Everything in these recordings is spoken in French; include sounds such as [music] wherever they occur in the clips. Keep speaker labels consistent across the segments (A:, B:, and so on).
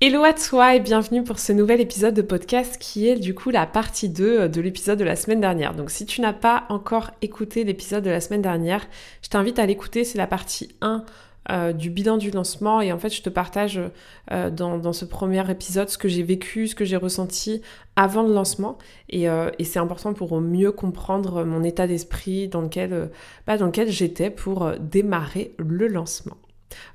A: Hello à toi et bienvenue pour ce nouvel épisode de podcast qui est du coup la partie 2 de l'épisode de la semaine dernière. Donc si tu n'as pas encore écouté l'épisode de la semaine dernière, je t'invite à l'écouter, c'est la partie 1 euh, du bilan du lancement et en fait je te partage euh, dans, ce premier épisode ce que j'ai vécu, ce que j'ai ressenti avant le lancement et, euh, c'est important pour mieux comprendre mon état d'esprit dans lequel, bah, dans lequel j'étais pour démarrer le lancement.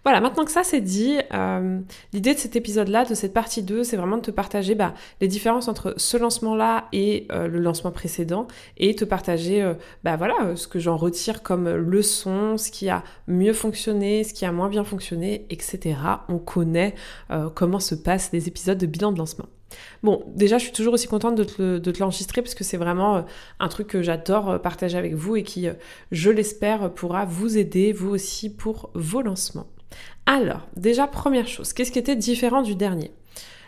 A: Voilà, maintenant que ça c'est dit, euh, l'idée de cet épisode-là, de cette partie 2, c'est vraiment de te partager bah, les différences entre ce lancement-là et euh, le lancement précédent et te partager euh, bah, voilà, ce que j'en retire comme leçon, ce qui a mieux fonctionné, ce qui a moins bien fonctionné, etc. On connaît comment se passent les épisodes de bilan de lancement. Bon, déjà, je suis toujours aussi contente de te, l'enregistrer parce que c'est vraiment un truc que j'adore partager avec vous et qui, je l'espère, pourra vous aider, vous aussi, pour vos lancements. Alors, déjà, première chose, qu'est-ce qui était différent du dernier?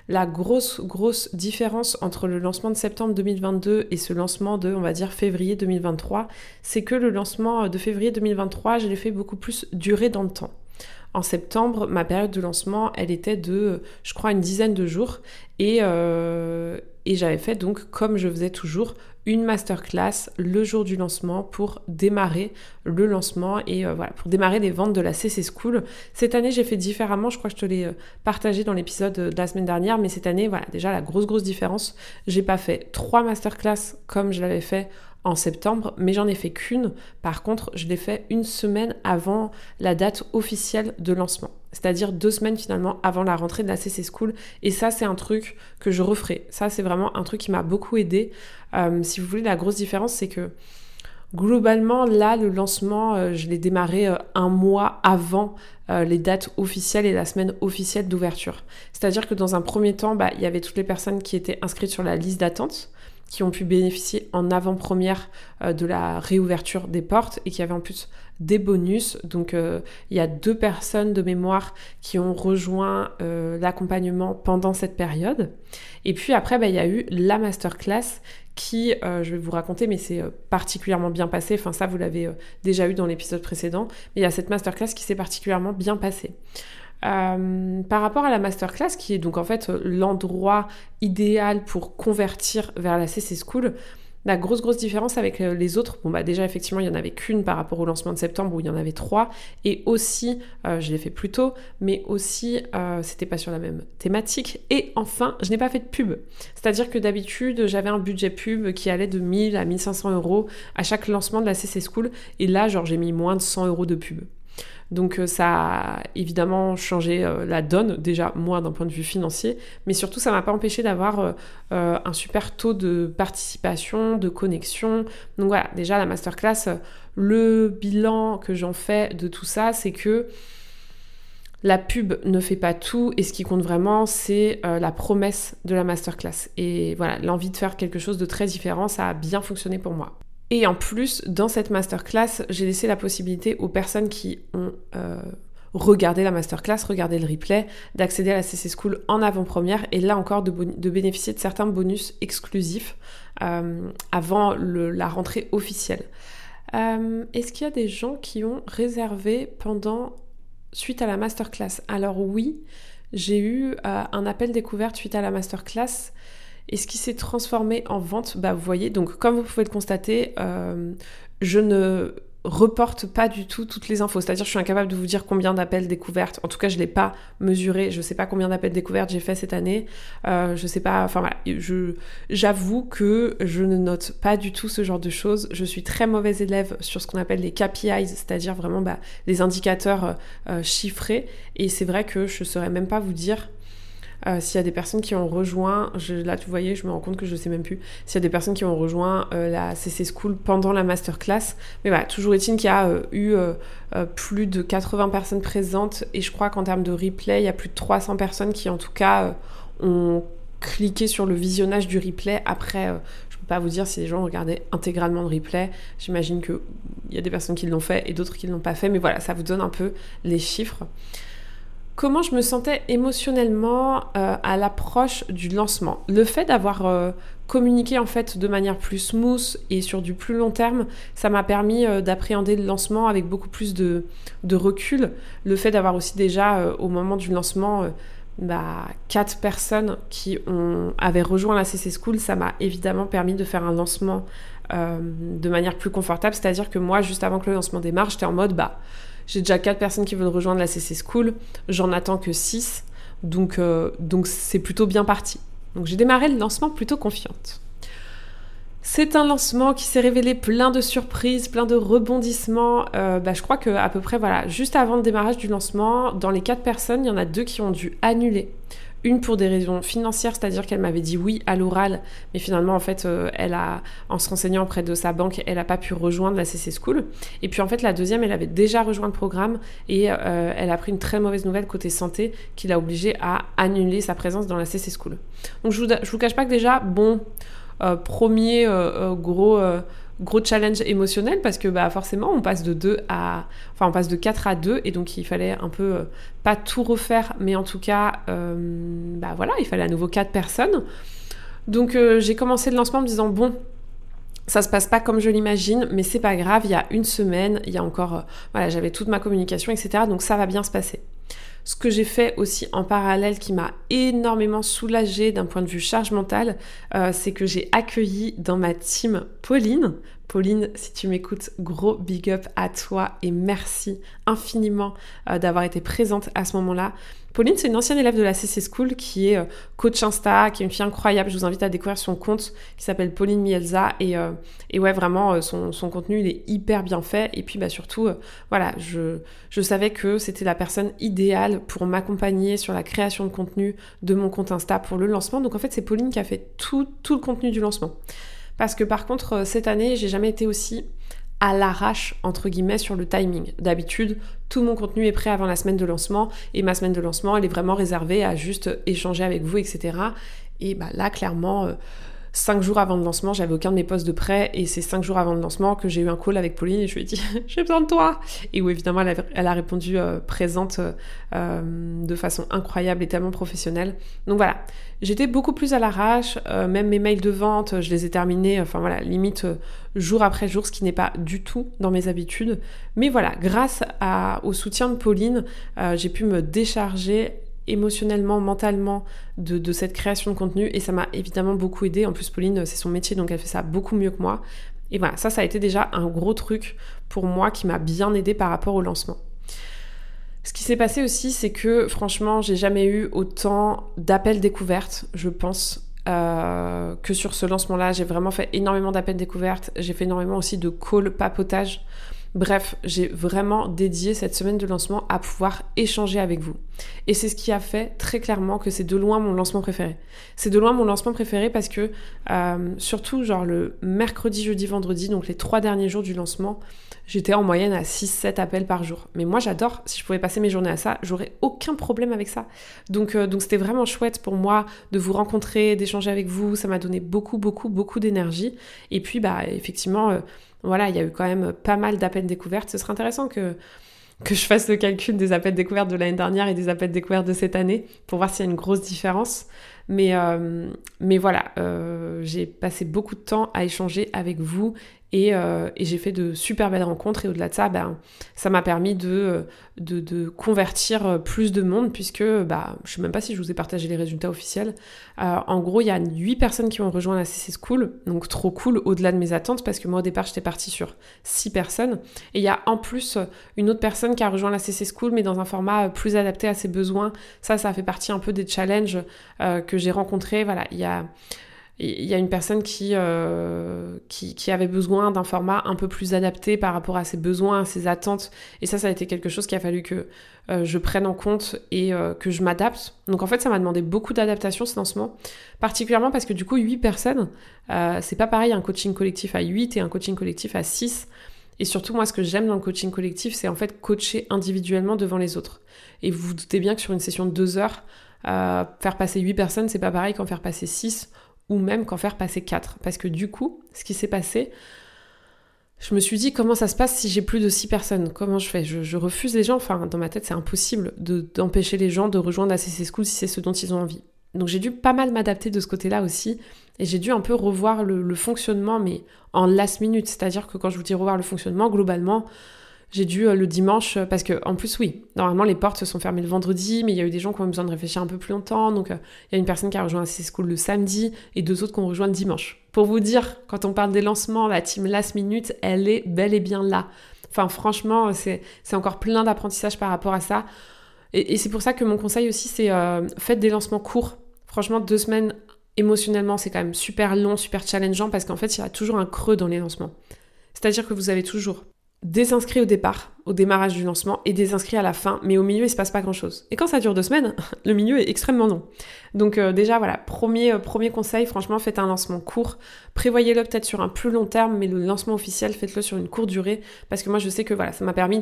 A: La grosse, grosse différence entre le lancement de septembre 2022 et ce lancement de, on va dire, février 2023, c'est que le lancement de février 2023, je l'ai fait beaucoup plus durer dans le temps. En septembre, ma période de lancement, elle était de, je crois, une dizaine de jours. Et, euh, et j'avais fait donc, comme je faisais toujours, une masterclass le jour du lancement pour démarrer le lancement et euh, voilà, pour démarrer les ventes de la CC School. Cette année, j'ai fait différemment. Je crois que je te l'ai euh, partagé dans l'épisode de la semaine dernière. Mais cette année, voilà, déjà la grosse, grosse différence. J'ai pas fait trois masterclass comme je l'avais fait en septembre, mais j'en ai fait qu'une. Par contre, je l'ai fait une semaine avant la date officielle de lancement, c'est-à-dire deux semaines finalement avant la rentrée de la CC School. Et ça, c'est un truc que je referai. Ça, c'est vraiment un truc qui m'a beaucoup aidé. Euh, si vous voulez, la grosse différence, c'est que globalement, là, le lancement, euh, je l'ai démarré euh, un mois avant les dates officielles et la semaine officielle d'ouverture. C'est-à-dire que dans un premier temps, bah, il y avait toutes les personnes qui étaient inscrites sur la liste d'attente qui ont pu bénéficier en avant-première euh, de la réouverture des portes et qui avaient en plus des bonus. Donc euh, il y a deux personnes de mémoire qui ont rejoint euh, l'accompagnement pendant cette période. Et puis après, bah, il y a eu la masterclass qui, je vais vous raconter, mais c'est particulièrement bien passé. Enfin ça, vous l'avez déjà eu dans l'épisode précédent. Mais il y a cette masterclass qui s'est particulièrement bien passée. Euh, par rapport à la masterclass, qui est donc en fait l'endroit idéal pour convertir vers la CC School, la grosse grosse différence avec euh, les autres, bon bah déjà effectivement il y en avait qu'une par rapport au lancement de septembre où il y en avait trois, et aussi, euh, je l'ai fait plus tôt, mais aussi c'était pas sur la même thématique, et enfin je n'ai pas fait de pub. C'est-à-dire que d'habitude j'avais un budget pub qui allait de 1000 à 1500 euros à chaque lancement de la CC School, et là genre j'ai mis moins de 100 euros de pub. Donc euh, ça a évidemment changé euh, la donne, déjà moi d'un point de vue financier, mais surtout ça m'a pas empêché d'avoir euh, un super taux de participation, de connexion. Donc voilà, déjà la masterclass, le bilan que j'en fais de tout ça, c'est que la pub ne fait pas tout et ce qui compte vraiment, c'est la promesse de la masterclass. Et voilà, l'envie de faire quelque chose de très différent, ça a bien fonctionné pour moi. Et en plus, dans cette masterclass, j'ai laissé la possibilité aux personnes qui ont euh, regardé la masterclass, regardé le replay, d'accéder à la CC School en avant-première et là encore de, bénéficier de certains bonus exclusifs euh, avant la rentrée officielle. Euh, est-ce qu'il y a des gens qui ont réservé pendant, suite à la masterclass? Alors oui, j'ai eu un appel découverte suite à la masterclass et ce qui s'est transformé en vente, bah vous voyez, donc comme vous pouvez le constater, euh, je ne reporte pas du tout toutes les infos. C'est-à-dire je suis incapable de vous dire combien d'appels découvertes. En tout cas, je ne l'ai pas mesuré. Je ne sais pas combien d'appels découvertes j'ai fait cette année. Euh, je sais pas. Enfin voilà. j'avoue que je ne note pas du tout ce genre de choses. Je suis très mauvaise élève sur ce qu'on appelle les KPIs, c'est-à-dire vraiment bah, les indicateurs euh, chiffrés. Et c'est vrai que je ne saurais même pas vous dire euh, s'il y a des personnes qui ont rejoint, là tu voyais, je me rends compte que je sais même plus, s'il y a des personnes qui ont rejoint euh, la CC School pendant la masterclass. Mais voilà, toujours est-il qu'il y a euh, eu plus de 80 personnes présentes et je crois qu'en termes de replay, il y a plus de 300 personnes qui en tout cas ont
B: cliquer sur le visionnage du replay. Après, je peux pas vous dire si les gens regardaient intégralement le replay. J'imagine qu'il y a des personnes qui l'ont fait et d'autres qui ne l'ont pas fait. Mais voilà, ça vous donne un peu les chiffres. Comment je me sentais émotionnellement euh, à l'approche du lancement Le fait d'avoir euh, communiqué en fait de manière plus smooth et sur du plus long terme, ça m'a permis d'appréhender le lancement avec beaucoup plus de, recul. Le fait d'avoir aussi déjà au moment du lancement bah, quatre personnes qui ont, avaient rejoint la CC School, ça m'a évidemment permis de faire un lancement euh, de manière plus confortable. C'est-à-dire que moi, juste avant que le lancement démarre, j'étais en mode, bah, j'ai déjà quatre personnes qui veulent rejoindre la CC School, j'en attends que six, donc euh, donc c'est plutôt bien parti. Donc j'ai démarré le lancement plutôt confiante. C'est un lancement qui s'est révélé plein de surprises, plein de rebondissements. Euh, bah, je crois que à peu près, voilà, juste avant le démarrage du lancement, dans les quatre personnes, il y en a deux qui ont dû annuler. Une pour des raisons financières, c'est-à-dire qu'elle m'avait dit oui à l'oral, mais finalement, en fait, euh, elle a, en se renseignant auprès de sa banque, elle n'a pas pu rejoindre la CC School. Et puis, en fait, la deuxième, elle avait déjà rejoint le programme et euh, elle a pris une très mauvaise nouvelle côté santé qui l'a obligée à annuler sa présence dans la CC School. Donc, je vous, vous cache pas que déjà, bon, euh, premier gros gros challenge émotionnel parce que bah forcément on passe de 2 à enfin on passe de 4 à 2 et donc il fallait un peu pas tout refaire mais en tout cas bah voilà il fallait à nouveau 4 personnes donc j'ai commencé le lancement en me disant bon ça se passe pas comme je l'imagine, mais c'est pas grave, il y a une semaine, il y a encore, voilà, j'avais toute ma communication, etc. Donc ça va bien se passer. Ce que j'ai fait aussi en parallèle qui m'a énormément soulagée d'un point de vue charge mentale, euh, c'est que j'ai accueilli dans ma team Pauline. Pauline, si tu m'écoutes, gros big up à toi et merci infiniment euh, d'avoir été présente à ce moment-là. Pauline, c'est une ancienne élève de la CC School qui est euh, coach Insta, qui est une fille incroyable. Je vous invite à découvrir son compte qui s'appelle Pauline Mielza. Et, euh, ouais, vraiment, euh, son, contenu, il est hyper bien fait. Et puis, bah, surtout, voilà, je, je savais que c'était la personne idéale pour m'accompagner sur la création de contenu de mon compte Insta pour le lancement. Donc, en fait, c'est Pauline qui a fait tout, tout le contenu du lancement. Parce que par contre, cette année, j'ai jamais été aussi à l'arrache, entre guillemets, sur le timing. D'habitude, tout mon contenu est prêt avant la semaine de lancement et ma semaine de lancement, elle est vraiment réservée à juste échanger avec vous, etc. Et bah, là, clairement, euh, cinq jours avant le lancement, j'avais aucun de mes postes de prêt et c'est cinq jours avant le lancement que j'ai eu un call avec Pauline et je lui ai dit [laughs] j'ai besoin de toi et où évidemment elle a, répondu euh, présente euh, de façon incroyable et tellement professionnelle. Donc voilà, j'étais beaucoup plus à l'arrache, euh, même mes mails de vente, je les ai terminés, enfin voilà, limite jour après jour, ce qui n'est pas du tout dans mes habitudes. Mais voilà, grâce au soutien de Pauline, j'ai pu me décharger émotionnellement, mentalement de, cette création de contenu et ça m'a évidemment beaucoup aidé. En plus, Pauline, c'est son métier donc elle fait ça beaucoup mieux que moi. Et voilà, ça, ça a été déjà un gros truc pour moi qui m'a bien aidé par rapport au lancement. Ce qui s'est passé aussi, c'est que franchement, j'ai jamais eu autant d'appels découvertes, je pense, euh, que sur ce lancement-là. J'ai vraiment fait énormément d'appels découvertes. J'ai fait énormément aussi de calls papotage Bref, j'ai vraiment dédié cette semaine de lancement à pouvoir échanger avec vous. Et c'est ce qui a fait très clairement que c'est de loin mon lancement préféré. C'est de loin mon lancement préféré parce que, euh, surtout genre le mercredi, jeudi, vendredi, donc les trois derniers jours du lancement, j'étais en moyenne à 6-7 appels par jour. Mais moi j'adore, si je pouvais passer mes journées à ça, j'aurais aucun problème avec ça. Donc euh, donc c'était vraiment chouette pour moi de vous rencontrer, d'échanger avec vous, ça m'a donné beaucoup, beaucoup, beaucoup d'énergie. Et puis bah effectivement... Euh, voilà, il y a eu quand même pas mal d'appels découvertes. Ce serait intéressant que, je fasse le calcul des appels découvertes de l'année dernière et des appels découvertes de cette année pour voir s'il y a une grosse différence. Mais, euh, voilà, euh, j'ai passé beaucoup de temps à échanger avec vous euh, et, j'ai fait de super belles rencontres. Et au-delà de ça, ben, ça m'a permis de, de, convertir plus de monde, puisque bah, je ne sais même pas si je vous ai partagé les résultats officiels. Euh, en gros, il y a 8 personnes qui ont rejoint la CC School, donc trop cool, au-delà de mes attentes, parce que moi au départ, j'étais partie sur 6 personnes. Et il y a en plus une autre personne qui a rejoint la CC School, mais dans un format plus adapté à ses besoins. Ça, ça fait partie un peu des challenges euh, que j'ai rencontrés. Voilà, il y a il y a une personne euh, qui, avait besoin d'un format un peu plus adapté par rapport à ses besoins, à ses attentes. Et ça, ça a été quelque chose qui a fallu que euh, je prenne en compte et euh, que je m'adapte. Donc en fait, ça m'a demandé beaucoup d'adaptation ce lancement, particulièrement parce que du coup, 8 personnes, c'est pas pareil un coaching collectif à 8 et un coaching collectif à 6. Et surtout, moi, ce que j'aime dans le coaching collectif, c'est en fait coacher individuellement devant les autres. Et vous vous doutez bien que sur une session de deux heures, faire passer 8 personnes, c'est pas pareil qu'en faire passer 6 ou même qu'en faire passer 4. Parce que du coup, ce qui s'est passé, je me suis dit comment ça se passe si j'ai plus de 6 personnes? Comment je fais? Je, refuse les gens, enfin dans ma tête c'est impossible d'empêcher les gens de rejoindre la CC School si c'est ce dont ils ont envie. Donc j'ai dû pas mal m'adapter de ce côté-là aussi. Et j'ai dû un peu revoir le, fonctionnement mais en last minute, c'est-à-dire que quand je vous dis revoir le fonctionnement, globalement j'ai dû euh, le dimanche, euh, parce que en plus oui, normalement les portes se sont fermées le vendredi, mais il y a eu des gens qui ont eu besoin de réfléchir un peu plus longtemps, donc euh, il y a une personne qui a rejoint CC School le samedi et deux autres qui ont rejoint le dimanche. Pour vous dire, quand on parle des lancements, la team last minute, elle est bel et bien là. Enfin franchement, c'est encore plein d'apprentissage par rapport à ça. Et, c'est pour ça que mon conseil aussi, c'est faites des lancements courts. Franchement, deux semaines émotionnellement, c'est quand même super long, super challengeant, parce qu'en fait, il y a toujours un creux dans les lancements. C'est-à-dire que vous avez toujours des inscrits au départ, au démarrage du lancement, et des inscrits à la fin, mais au milieu, il se passe pas grand-chose. Et quand ça dure deux semaines, [laughs] le milieu est extrêmement long. Donc euh, déjà, voilà, premier, euh, premier conseil, franchement, faites un lancement court. Prévoyez-le peut-être sur un plus long terme, mais le lancement officiel, faites-le sur une courte durée, parce que moi, je sais que voilà, ça m'a permis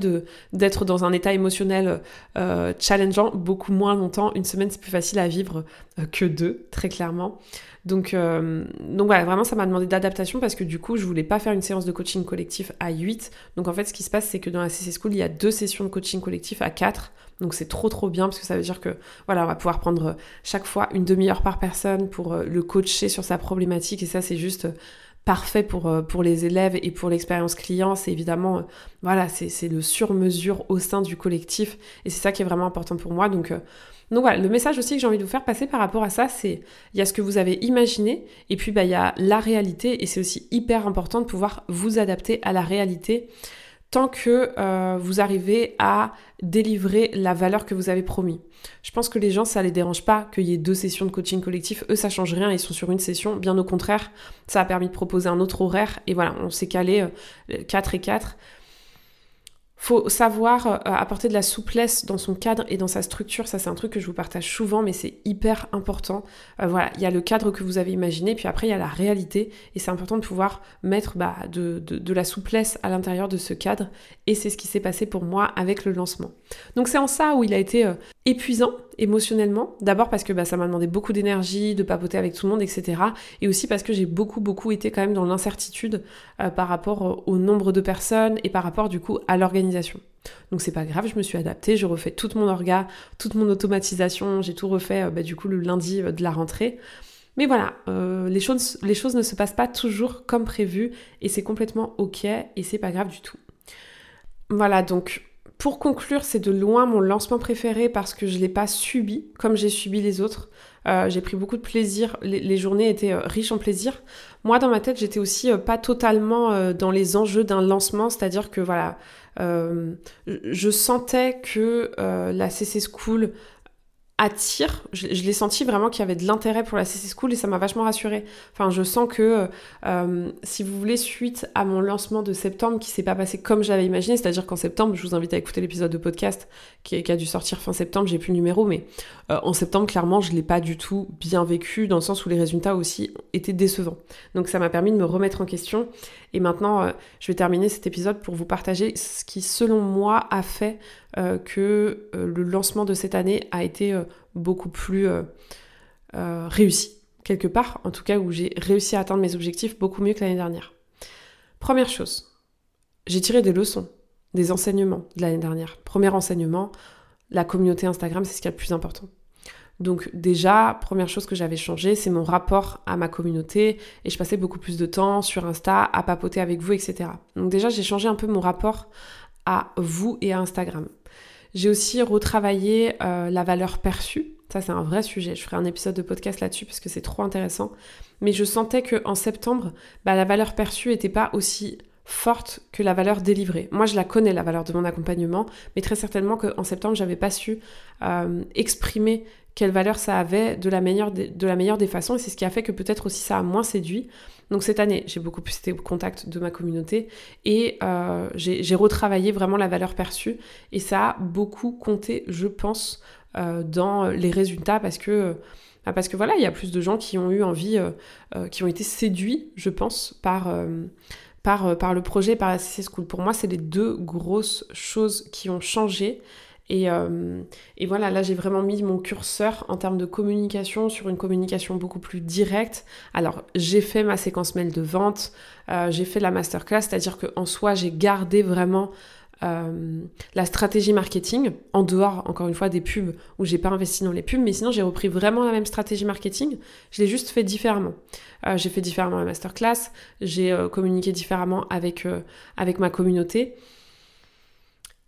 B: d'être dans un état émotionnel euh, challengeant beaucoup moins longtemps. Une semaine, c'est plus facile à vivre que deux, très clairement. Donc, donc voilà, vraiment, ça m'a demandé d'adaptation parce que du coup, je voulais pas faire une séance de coaching collectif à 8. Donc en fait, ce qui se passe, c'est que dans la School, il y a deux sessions de coaching collectif à 4. Donc c'est trop trop bien parce que ça veut dire que voilà, on va pouvoir prendre chaque fois une demi-heure par personne pour euh, le coacher sur sa problématique et ça c'est juste parfait pour, euh, pour les élèves et pour l'expérience client. C'est évidemment, voilà, c'est le sur-mesure au sein du collectif et c'est ça qui est vraiment important pour moi. Donc donc voilà, le message aussi que j'ai envie de vous faire passer par rapport à ça, c'est il y a ce que vous avez imaginé et puis bah, il y a la réalité et c'est aussi hyper important de pouvoir vous adapter à la réalité tant que euh, vous arrivez à délivrer la valeur que vous avez promis. Je pense que les gens, ça les dérange pas qu'il y ait deux sessions de coaching collectif. Eux, ça change rien, ils sont sur une session. Bien au contraire, ça a permis de proposer un autre horaire. Et voilà, on s'est calé 4 euh, et 4 faut savoir euh, apporter de la souplesse dans son cadre et dans sa structure. Ça, c'est un truc que je vous partage souvent, mais c'est hyper important. Euh, voilà, il y a le cadre que vous avez imaginé, puis après, il y a la réalité. Et c'est important de pouvoir mettre bah, de, la souplesse à l'intérieur de ce cadre. Et c'est ce qui s'est passé pour moi avec le lancement. Donc, c'est en ça où il a été euh, épuisant émotionnellement. D'abord parce que bah, ça m'a demandé beaucoup d'énergie, de papoter avec tout le monde, etc. Et aussi parce que j'ai beaucoup, beaucoup été quand même dans l'incertitude par rapport au nombre de personnes et par rapport, du coup, à l'organisation donc c'est pas grave, je me suis adaptée, je refais toute mon orga, toute mon automatisation, j'ai tout refait euh, bah, du coup le lundi euh, de la rentrée. Mais voilà, euh, les, choses, les choses ne se passent pas toujours comme prévu et c'est complètement ok et c'est pas grave du tout. Voilà, donc pour conclure, c'est de loin mon lancement préféré parce que je l'ai pas subi comme j'ai subi les autres. j'ai pris beaucoup de plaisir, les, journées étaient riches en plaisir. Moi, dans ma tête, j'étais aussi pas totalement dans les enjeux d'un lancement, c'est-à-dire que voilà, euh, je sentais que euh, la CC School attire. Je, l'ai senti vraiment qu'il y avait de l'intérêt pour la CC School et ça m'a vachement rassurée. Enfin, je sens que euh, si vous voulez, suite à mon lancement de septembre qui s'est pas passé comme j'avais imaginé, c'est-à-dire qu'en septembre, je vous invite à écouter l'épisode de podcast qui, a dû sortir fin septembre, j'ai plus le numéro, mais en septembre, clairement, je l'ai pas du tout bien vécu dans le sens où les résultats aussi étaient décevants. Donc ça m'a permis de me remettre en question et maintenant, euh, je vais terminer cet épisode pour vous partager ce qui, selon moi, a fait euh, que euh, le lancement de cette année a été beaucoup plus réussi, quelque part, en tout cas où j'ai réussi à atteindre mes objectifs beaucoup mieux que l'année dernière. Première chose, j'ai tiré des leçons, des enseignements de l'année dernière. Premier enseignement, la communauté Instagram, c'est ce qui est le plus important. Donc déjà, première chose que j'avais changé, c'est mon rapport à ma communauté et je passais beaucoup plus de temps sur Insta à papoter avec vous, etc. Donc déjà, j'ai changé un peu mon rapport à vous et à Instagram. J'ai aussi retravaillé euh, la valeur perçue. Ça, c'est un vrai sujet. Je ferai un épisode de podcast là-dessus parce que c'est trop intéressant. Mais je sentais qu'en septembre, bah, la valeur perçue n'était pas aussi forte que la valeur délivrée. Moi, je la connais, la valeur de mon accompagnement, mais très certainement qu'en septembre, j'avais pas su euh, exprimer quelle valeur ça avait de la meilleure, la meilleure des façons, et c'est ce qui a fait que peut-être aussi ça a moins séduit. Donc cette année, j'ai beaucoup plus été au contact de ma communauté, et euh, j'ai retravaillé vraiment la valeur perçue, et ça a beaucoup compté, je pense, euh, dans les résultats, parce que... Parce que voilà, il y a plus de gens qui ont eu envie, qui ont été séduits, je pense, par, par, par le projet, par la CC School. Pour moi, c'est les deux grosses choses qui ont changé Et, et, voilà, là j'ai vraiment mis mon curseur en termes de communication sur une communication beaucoup plus directe. Alors j'ai fait ma séquence mail de vente, j'ai fait la masterclass, c'est-à-dire qu'en soi j'ai gardé vraiment euh, la stratégie marketing, en dehors, encore une fois, des pubs où j'ai pas investi dans les pubs, mais sinon j'ai repris vraiment la même stratégie marketing, je l'ai juste fait différemment. Euh, j'ai fait différemment la masterclass, j'ai euh, communiqué différemment avec, avec ma communauté.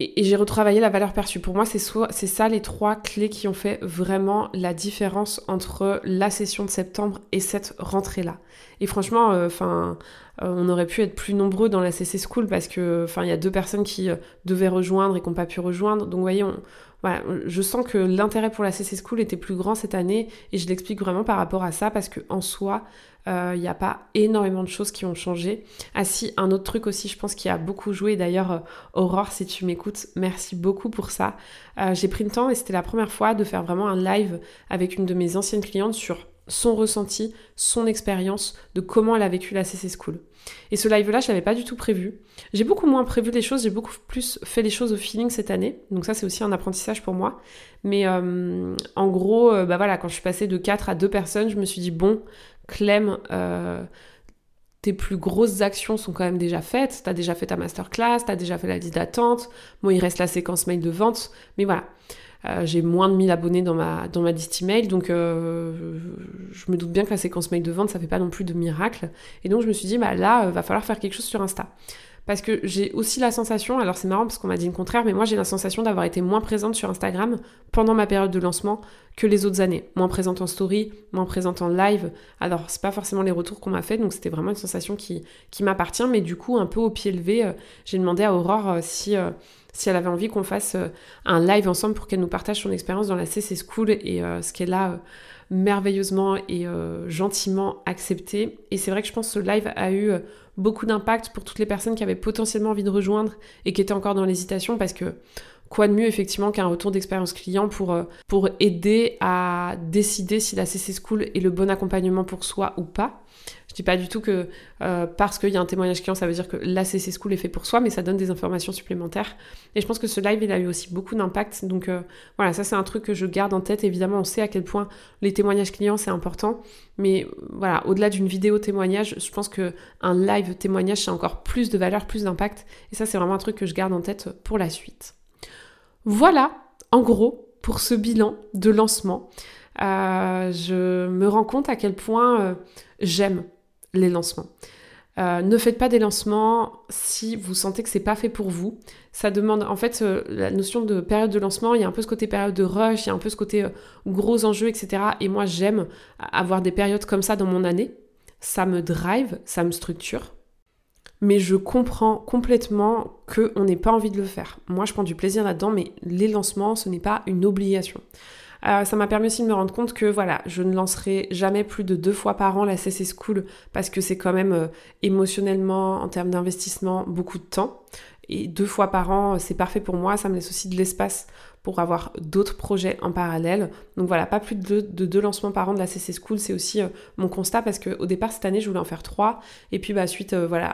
B: Et, j'ai retravaillé la valeur perçue. Pour moi, c'est ça les trois clés qui ont fait vraiment la différence entre la session de septembre et cette rentrée-là. Et franchement, enfin, on aurait pu être plus nombreux dans la CC School parce que, enfin, il y a deux personnes qui euh, devaient rejoindre et qui n'ont pas pu rejoindre. Donc, vous voyez, je sens que l'intérêt pour la CC School était plus grand cette année et je l'explique vraiment par rapport à ça parce qu'en soi, euh, il n'y a pas énormément de choses qui ont changé. Ah si, un autre truc aussi, je pense qui a beaucoup joué. D'ailleurs, Aurore, si tu m'écoutes, merci beaucoup pour ça. J'ai pris le temps et c'était la première fois de faire vraiment un live avec une de mes anciennes clientes sur son ressenti, son expérience de comment elle a vécu la CC School. Et ce live-là, je l'avais pas du tout prévu. J'ai beaucoup moins prévu les choses, j'ai beaucoup plus fait les choses au feeling cette année. Donc ça, c'est aussi un apprentissage pour moi. Mais euh, en gros, euh, bah voilà, quand je suis passée de 4 à 2 personnes, je me suis dit, bon, Clem, euh, plus grosses actions sont quand même déjà faites. Tu as déjà fait ta masterclass, tu as déjà fait la liste d'attente. Bon, il reste la séquence mail de vente. Mais voilà, euh, j'ai moins de 1000 abonnés dans ma, dans ma liste email, donc euh, je me doute bien que la séquence mail de vente, ça fait pas non plus de miracle. Et donc je me suis dit, bah là, euh, va falloir faire quelque chose sur Insta. Parce que j'ai aussi la sensation, alors c'est marrant parce qu'on m'a dit le contraire, mais moi j'ai la sensation d'avoir été moins présente sur Instagram pendant ma période de lancement que les autres années. Moins présente en story, moins présente en live. Alors c'est pas forcément les retours qu'on m'a fait, donc c'était vraiment une sensation qui, qui m'appartient, mais du coup un peu au pied levé, j'ai demandé à Aurore si si elle avait envie qu'on fasse euh, un live ensemble pour qu'elle nous partage son expérience dans la CC School et euh, ce qu'elle a euh, merveilleusement et gentiment accepté. Et c'est vrai que je pense que ce live a eu beaucoup d'impact pour toutes les personnes qui avaient potentiellement envie de rejoindre et qui étaient encore dans l'hésitation parce que quoi de mieux effectivement qu'un retour d'expérience client pour, pour aider à décider si la CC School est le bon accompagnement pour soi ou pas. Je dis pas du tout que euh, parce qu'il y a un témoignage client, ça veut dire que la CC School est fait pour soi, mais ça donne des informations supplémentaires. Et je pense que ce live, il a eu aussi beaucoup d'impact. Donc euh, voilà, ça c'est un truc que je garde en tête. Évidemment, on sait à quel point les témoignages clients, c'est important. Mais voilà, au-delà d'une vidéo témoignage, je pense que un live témoignage, c'est encore plus de valeur, plus d'impact. Et ça, c'est vraiment un truc que je garde en tête pour la suite. Voilà, en gros, pour ce bilan de lancement. Euh, je me rends compte à quel point j'aime les lancements. Euh, ne faites pas des lancements si vous sentez que c'est pas fait pour vous. Ça demande, en fait, euh, la notion de période de lancement, il y a un peu ce côté période de rush, il y a un peu ce côté euh, gros enjeux, etc. Et moi, j'aime avoir des périodes comme ça dans mon année. Ça me drive, ça me structure. Mais je comprends complètement qu'on n'ait pas envie de le faire. Moi, je prends du plaisir là-dedans, mais les lancements, ce n'est pas une obligation. Euh, ça m'a permis aussi de me rendre compte que voilà, je ne lancerai jamais plus de deux fois par an la CC School parce que c'est quand même euh, émotionnellement, en termes d'investissement, beaucoup de temps. Et deux fois par an, c'est parfait pour moi. Ça me laisse aussi de l'espace pour avoir d'autres projets en parallèle. Donc voilà, pas plus de deux, lancements par an de la CC School, c'est aussi euh, mon constat parce qu'au départ cette année je voulais en faire trois et puis bah suite voilà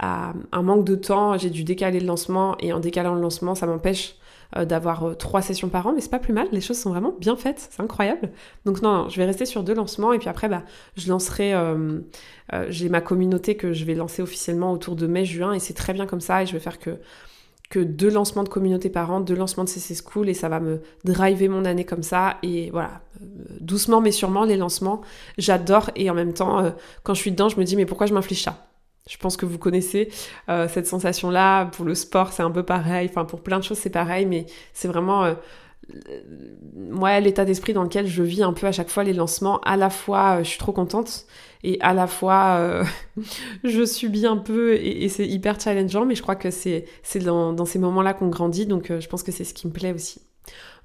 B: à, un manque de temps, j'ai dû décaler le lancement et en décalant le lancement, ça m'empêche euh, d'avoir euh, trois sessions par an, mais c'est pas plus mal, les choses sont vraiment bien faites, c'est incroyable. Donc non, je vais rester sur deux lancements et puis après, bah, je lancerai, euh, j'ai ma communauté que je vais lancer officiellement autour de mai-juin et c'est très bien comme ça et je vais faire que que deux lancements de communauté par an, deux lancements de CC School et ça va me driver mon année comme ça et voilà, doucement mais sûrement les lancements, j'adore et en même temps quand je suis dedans je me dis mais pourquoi je m'inflige ça? Je pense que vous connaissez euh, cette sensation-là. Pour le sport, c'est un peu pareil. Enfin, pour plein de choses, c'est pareil. Mais c'est vraiment, euh, moi, l'état d'esprit dans lequel je vis un peu à chaque fois les lancements. À la fois, euh, je suis trop contente. Et à la fois, [laughs] je subis un peu et, c'est hyper challengeant. Mais je crois que c'est dans, dans ces moments-là qu'on grandit. Donc, je pense que c'est ce qui me plaît aussi.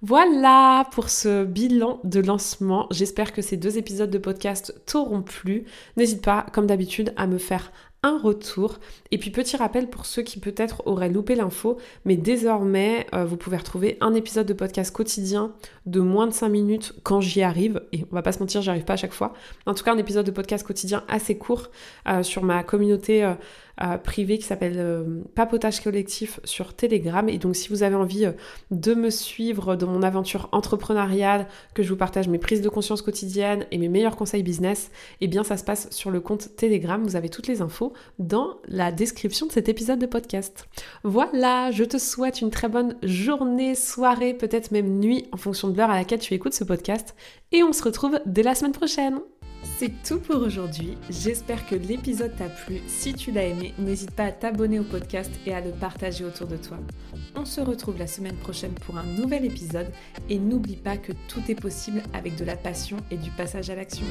B: Voilà pour ce bilan de lancement. J'espère que ces deux épisodes de podcast t'auront plu. N'hésite pas, comme d'habitude, à me faire un retour. Et puis petit rappel pour ceux qui peut-être auraient loupé l'info, mais désormais euh, vous pouvez retrouver un épisode de podcast quotidien de moins de 5 minutes quand j'y arrive. Et on va pas se mentir, j'y arrive pas à chaque fois. En tout cas, un épisode de podcast quotidien assez court euh, sur ma communauté. Euh, euh, privé qui s'appelle euh, Papotage Collectif sur Telegram. Et donc si vous avez envie de me suivre dans mon aventure entrepreneuriale, que je vous partage mes prises de conscience quotidiennes et mes meilleurs conseils business, eh bien ça se passe sur le compte Telegram. Vous avez toutes les infos dans la description de cet épisode de podcast. Voilà, je te souhaite une très bonne journée, soirée, peut-être même nuit en fonction de l'heure à laquelle tu écoutes ce podcast. Et on se retrouve dès la semaine prochaine. C'est tout pour aujourd'hui. J'espère que l'épisode t'a plu. Si tu l'as aimé, n'hésite pas à t'abonner au podcast et à le partager autour de toi. On se retrouve la semaine prochaine pour un nouvel épisode et n'oublie pas que tout est possible avec de la passion et du passage à l'action.